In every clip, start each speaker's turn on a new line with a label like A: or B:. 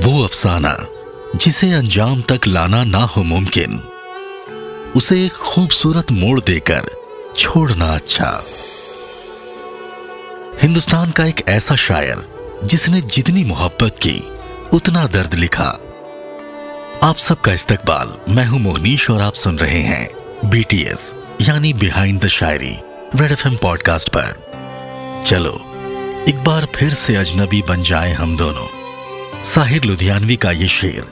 A: वो अफसाना, जिसे अंजाम तक लाना ना हो मुमकिन, उसे एक खूबसूरत मोड़ देकर छोड़ना अच्छा। हिंदुस्तान का एक ऐसा शायर, जिसने जितनी मोहब्बत की, उतना दर्द लिखा। आप सबका इस्तकबाल, मैं हूँ मोहनीश और आप सुन रहे हैं बीटीएस यानी behind the shayari Red FM podcast पर। चलो, एक बार फिर से अजनबी बन जाए हम दोनों। साहिर लुधियानवी का ये शेर,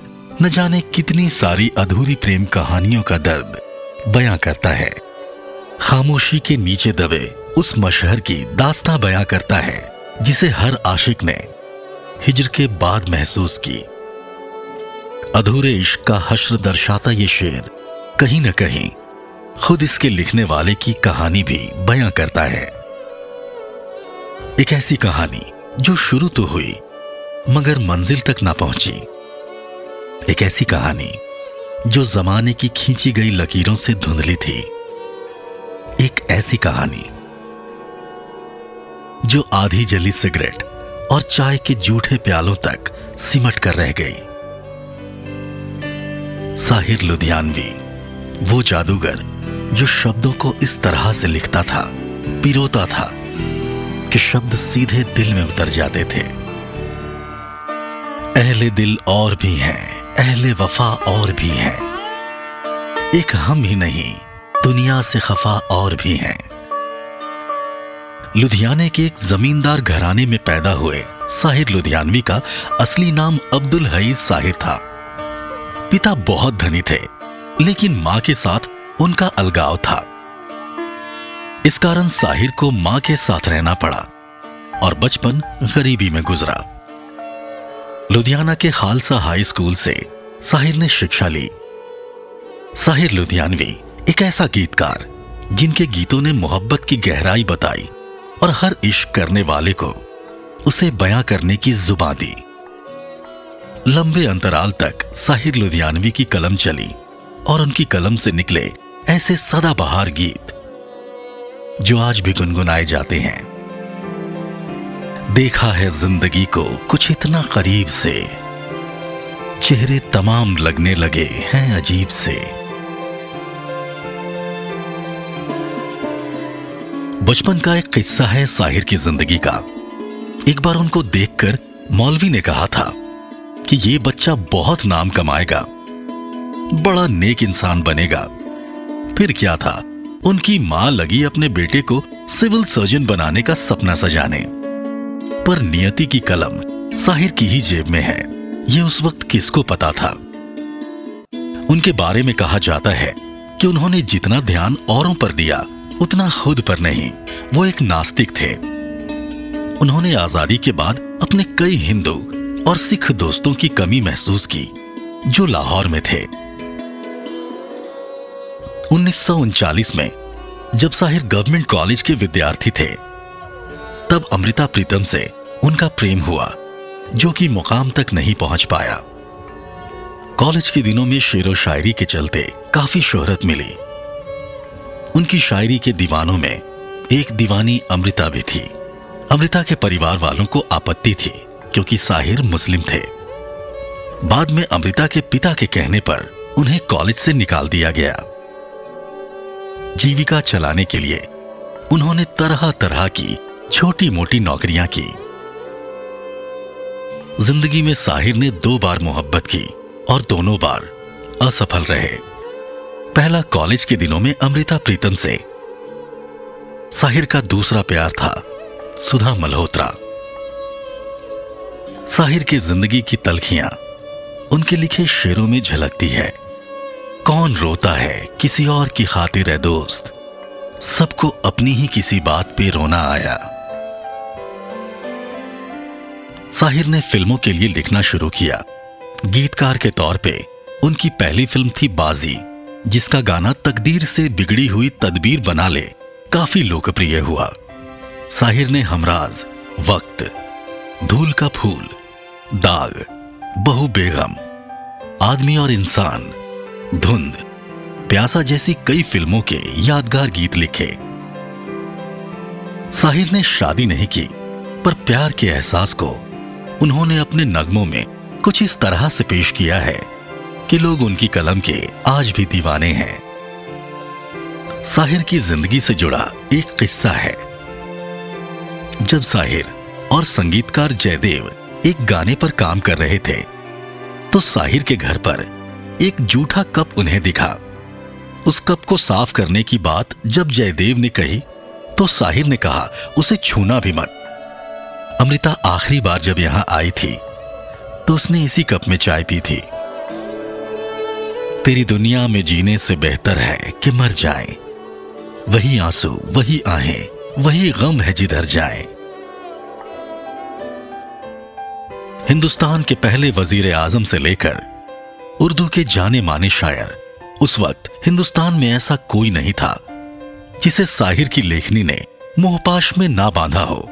A: न जाने कितनी सारी अधूरी प्रेम कहानियों का दर्द बयां करता है। खामोशी के नीचे दबे उस मशहर की दास्तां बयां करता है, जिसे हर आशिक ने हिजर के बाद महसूस की। अधूरे इश्क का हश्र दर्शाता ये शेर, कहीं न कहीं खुद इसके लिखने वाले की कहानी भी बयां करता है। एक ऐसी कहानी, जो शुरू तो हुई मगर मंजिल तक ना पहुँची। एक ऐसी कहानी, जो जमाने की खींची गई लकीरों से धुंधली थी। एक ऐसी कहानी, जो आधी जली सिगरेट और चाय के जूठे प्यालों तक सिमट कर रह गई। साहिर लुधियानवी, वो जादूगर, जो शब्दों को इस तरह से लिखता था, पिरोता था, कि शब्द सीधे दिल में उतर जाते थे। अहले दिल और भी हैं, अहले वफा और भी हैं। एक हम ही नहीं, दुनिया से खफा और भी हैं। लुधियाने के एक जमींदार घराने में पैदा हुए साहिर लुधियानवी का असली नाम अब्दुल हईज साहिर था। पिता बहुत धनी थे, लेकिन माँ के साथ उनका अलगाव था। इस कारण साहिर को माँ के साथ रहना पड़ा और बचपन गरीबी में गुजरा। लुधियाना के खालसा हाई स्कूल से साहिर ने शिक्षा ली। साहिर लुधियानवी एक ऐसा गीतकार, जिनके गीतों ने मोहब्बत की गहराई बताई और हर इश्क करने वाले को उसे बयां करने की जुबा दी। लंबे अंतराल तक साहिर लुधियानवी की कलम चली और उनकी कलम से निकले ऐसे सदाबहार गीत जो आज भी गुनगुनाए जाते हैं। देखा है ज़िंदगी को कुछ इतना करीब से। चेहरे तमाम लगने लगे हैं अजीब से। बचपन का एक किस्सा है साहिर की ज़िंदगी का। एक बार उनको देखकर मौलवी ने कहा था कि ये बच्चा बहुत नाम कमाएगा, बड़ा नेक इंसान बनेगा। फिर क्या था? उनकी माँ लगी अपने बेटे को सिविल सर्जन बनाने का सपना सजाने। पर नियति की कलम साहिर की ही जेब में है। यह उस वक्त किसको पता था? उनके बारे में कहा जाता है कि उन्होंने जितना ध्यान औरों पर दिया, उतना खुद पर नहीं, वो एक नास्तिक थे। उन्होंने आज़ादी के बाद अपने कई हिंदू और सिख दोस्तों की कमी महसूस की, जो लाहौर में थे। उन्नीस में, जब साहिर गवर्नमेंट कॉलेज के विद्यार्थी थे तब अमृता प्रीतम से उनका प्रेम हुआ, जो कि मुकाम तक नहीं पहुँच पाया। कॉलेज के दिनों में शेरो शायरी के चलते काफ़ी शोहरत मिली। उनकी शायरी के दीवानों में एक दीवानी अमृता भी थी। अमृता के परिवार वालों को आपत्ति थी, क्योंकि साहिर मुस्लिम थे। बाद में अमृता के पिता के कहने पर उन्हें कॉलेज से निकाल दिया गया। जीविका चलाने के लिए उन्होंने तरह तरह की छोटी मोटी नौकरियाँ की। ज़िंदगी में साहिर ने दो बार मोहब्बत की और दोनों बार असफल रहे। पहला कॉलेज के दिनों में अमृता प्रीतम से। साहिर का दूसरा प्यार था सुधा मल्होत्रा। साहिर की ज़िंदगी की तलखियाँ उनके लिखे शेरों में झलकती है। कौन रोता है किसी और की खातिर है दोस्त? सबको अपनी ही किसी बात पे रोना आया। साहिर ने फ़िल्मों के लिए लिखना शुरू किया। गीतकार के तौर पे, उनकी पहली फ़िल्म थी बाजी, जिसका गाना तकदीर से बिगड़ी हुई तदबीर बना ले, काफ़ी लोकप्रिय हुआ। साहिर ने हमराज, वक्त, धूल का फूल, दाग, बहु बेगम, आदमी और इंसान, धुंध, प्यासा जैसी कई फ़िल्मों के यादगार गीत लिखे। साहिर ने शादी नहीं की, पर प्यार के एहसास को उन्होंने अपने नगमों में कुछ इस तरह से पेश किया है कि लोग उनकी कलम के आज भी दीवाने हैं। साहिर की ज़िंदगी से जुड़ा एक किस्सा है। जब साहिर और संगीतकार जयदेव एक गाने पर काम कर रहे थे तो साहिर के घर पर एक जूठा कप उन्हें दिखा। उस कप को साफ़ करने की बात जब जयदेव ने कही तो साहिर ने कहा, उसे छूना भी मत। अमृता आखिरी बार जब यहाँ आई थी तो उसने इसी कप में चाय पी थी। तेरी दुनिया में जीने से बेहतर है कि मर जाए। वही आँसू, वही आहें, वही गम है जिधर जाए। हिंदुस्तान के पहले वज़ीर आज़म से लेकर उर्दू के जाने माने शायर, उस वक्त हिंदुस्तान में ऐसा कोई नहीं था जिसे साहिर की लेखनी ने मोहपाश में ना बांधा हो।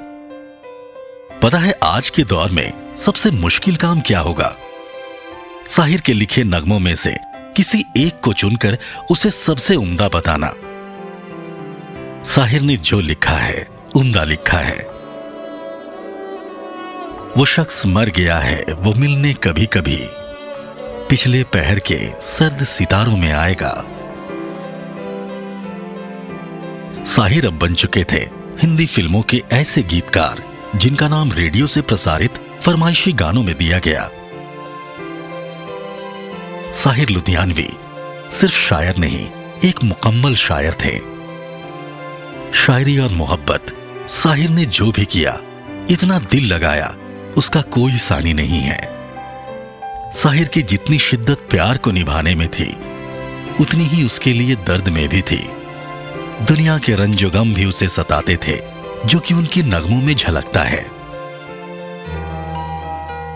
A: पता है आज के दौर में सबसे मुश्किल काम क्या होगा? साहिर के लिखे नगमों में से किसी एक को चुनकर उसे सबसे उम्दा बताना। साहिर ने जो लिखा है, उम्दा लिखा है। वो शख्स मर गया है, वो मिलने कभी कभी पिछले पहर के सर्द सितारों में आएगा। साहिर अब बन चुके थे हिंदी फ़िल्मों के ऐसे गीतकार। जिनका नाम रेडियो से प्रसारित फरमाइशी गानों में दिया गया। साहिर लुधियानवी सिर्फ़ शायर नहीं, एक मुकम्मल शायर थे। शायरी और मोहब्बत साहिर ने जो भी किया, इतना दिल लगाया, उसका कोई सानी नहीं है। साहिर की जितनी शिद्दत प्यार को निभाने में थी, उतनी ही उसके लिए दर्द में भी थी। दुनिया के रंजो गम भी उसे सताते थे। जो कि उनके नगमों में झलकता है।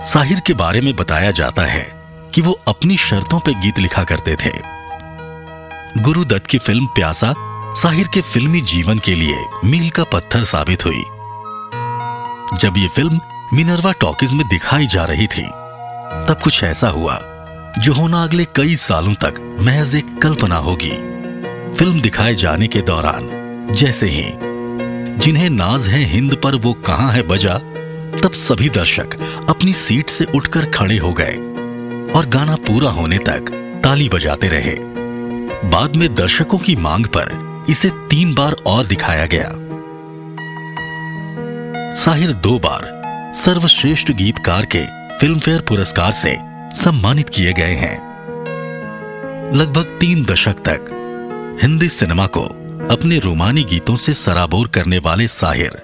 A: साहिर के बारे में बताया जाता है कि वो अपनी शर्तों पे गीत लिखा करते थे। गुरुदत्त की फ़िल्म प्यासा साहिर के फिल्मी जीवन के लिए मील का पत्थर साबित हुई। जब ये फ़िल्म मिनरवा टॉकीज में दिखाई जा रही थी, तब कुछ ऐसा हुआ जो होना अगले कई सालों तक महज एक कल्पना होगी। फ़िल्म दिखाए जाने के दौरान जैसे ही जिन्हें नाज है हिंद पर वो कहाँ है बजा, तब सभी दर्शक अपनी सीट से उठकर खड़े हो गए और गाना पूरा होने तक ताली बजाते रहे। बाद में दर्शकों की मांग पर इसे तीन बार और दिखाया गया। साहिर दो बार सर्वश्रेष्ठ गीतकार के फिल्मफेयर पुरस्कार से सम्मानित किए गए हैं। लगभग तीन दशक तक हिंदी सिनेमा को अपने रोमानी गीतों से सराबोर करने वाले साहिर।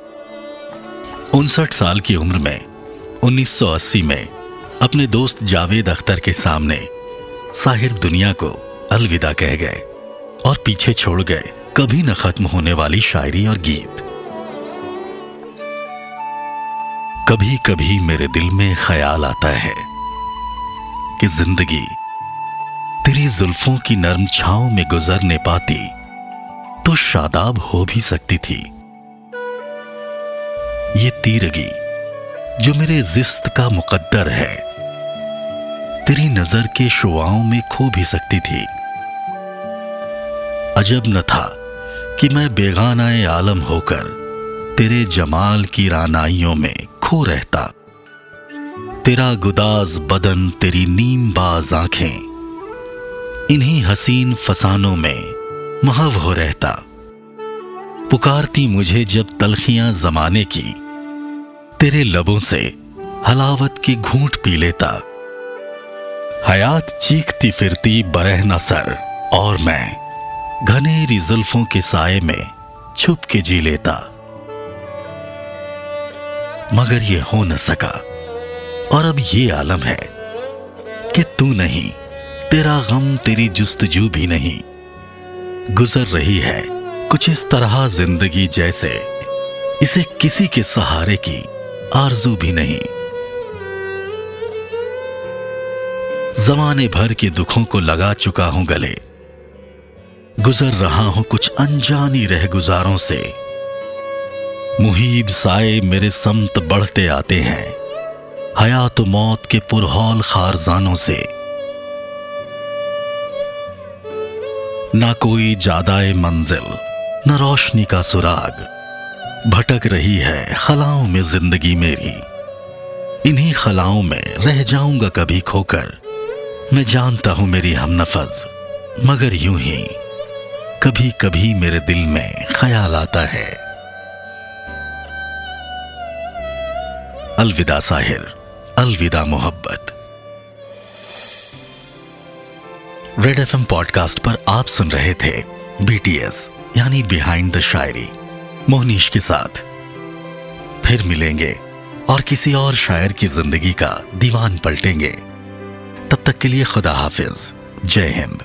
A: उनसठ साल की उम्र में 1980 में, अपने दोस्त जावेद अख्तर के सामने, साहिर दुनिया को अलविदा कह गए और पीछे छोड़ गए, कभी न खत्म होने वाली शायरी और गीत। कभी कभी मेरे दिल में ख्याल आता है कि ज़िंदगी तेरी जुल्फों की नर्म छाओं में गुजर गुजरने पाती। तो शादाब हो भी सकती थी। ये तीरगी, जो मेरे जिस्त का मुकद्दर है, तेरी नज़र के शुआओं में खो भी सकती थी। अजब न था कि मैं बेगाना आलम होकर तेरे जमाल की रानाइयों में खो रहता। तेरा गुदाज बदन, तेरी नीम बाज आँखें, इन्हीं हसीन फसानों में महव हो रहता। पुकारती मुझे जब तलखियाँ जमाने की। तेरे लबों से हलावत के घूंट पी लेता। हयात चीखती फिरती बरहना सर, और मैं घनेरी जुल्फों के साय में छुप के जी लेता। मगर ये हो न सका, और अब ये आलम है कि तू नहीं, तेरा गम तेरी जुस्तजू भी नहीं। गुजर रही है। कुछ इस तरह ज़िंदगी जैसे, इसे किसी के सहारे की आरज़ू भी नहीं। जमाने भर के दुखों को लगा चुका हूँ गले। गुजर रहा हूँ कुछ अनजानी रह गुजारों से। मुहीब साए मेरे समत बढ़ते आते हैं। हयात मौत के पुरहौल खारजानों से। ना कोई जादाए मंजिल, न रोशनी का सुराग। भटक रही है खलाओं में ज़िंदगी मेरी। इन्हीं खलाओं में रह जाऊँगा कभी खोकर। मैं जानता हूँ मेरी हमनफज मगर यूँ ही कभी कभी मेरे दिल में ख्याल आता है। अलविदा साहिर, अलविदा मोहब्बत। रेड एफएम पॉडकास्ट पर आप सुन रहे थे बीटीएस यानी बिहाइंड द शायरी मोहनीश के साथ। फिर मिलेंगे और किसी और शायर की ज़िंदगी का दीवान पलटेंगे। तब तक के लिए खुदा हाफिज। जय हिंद।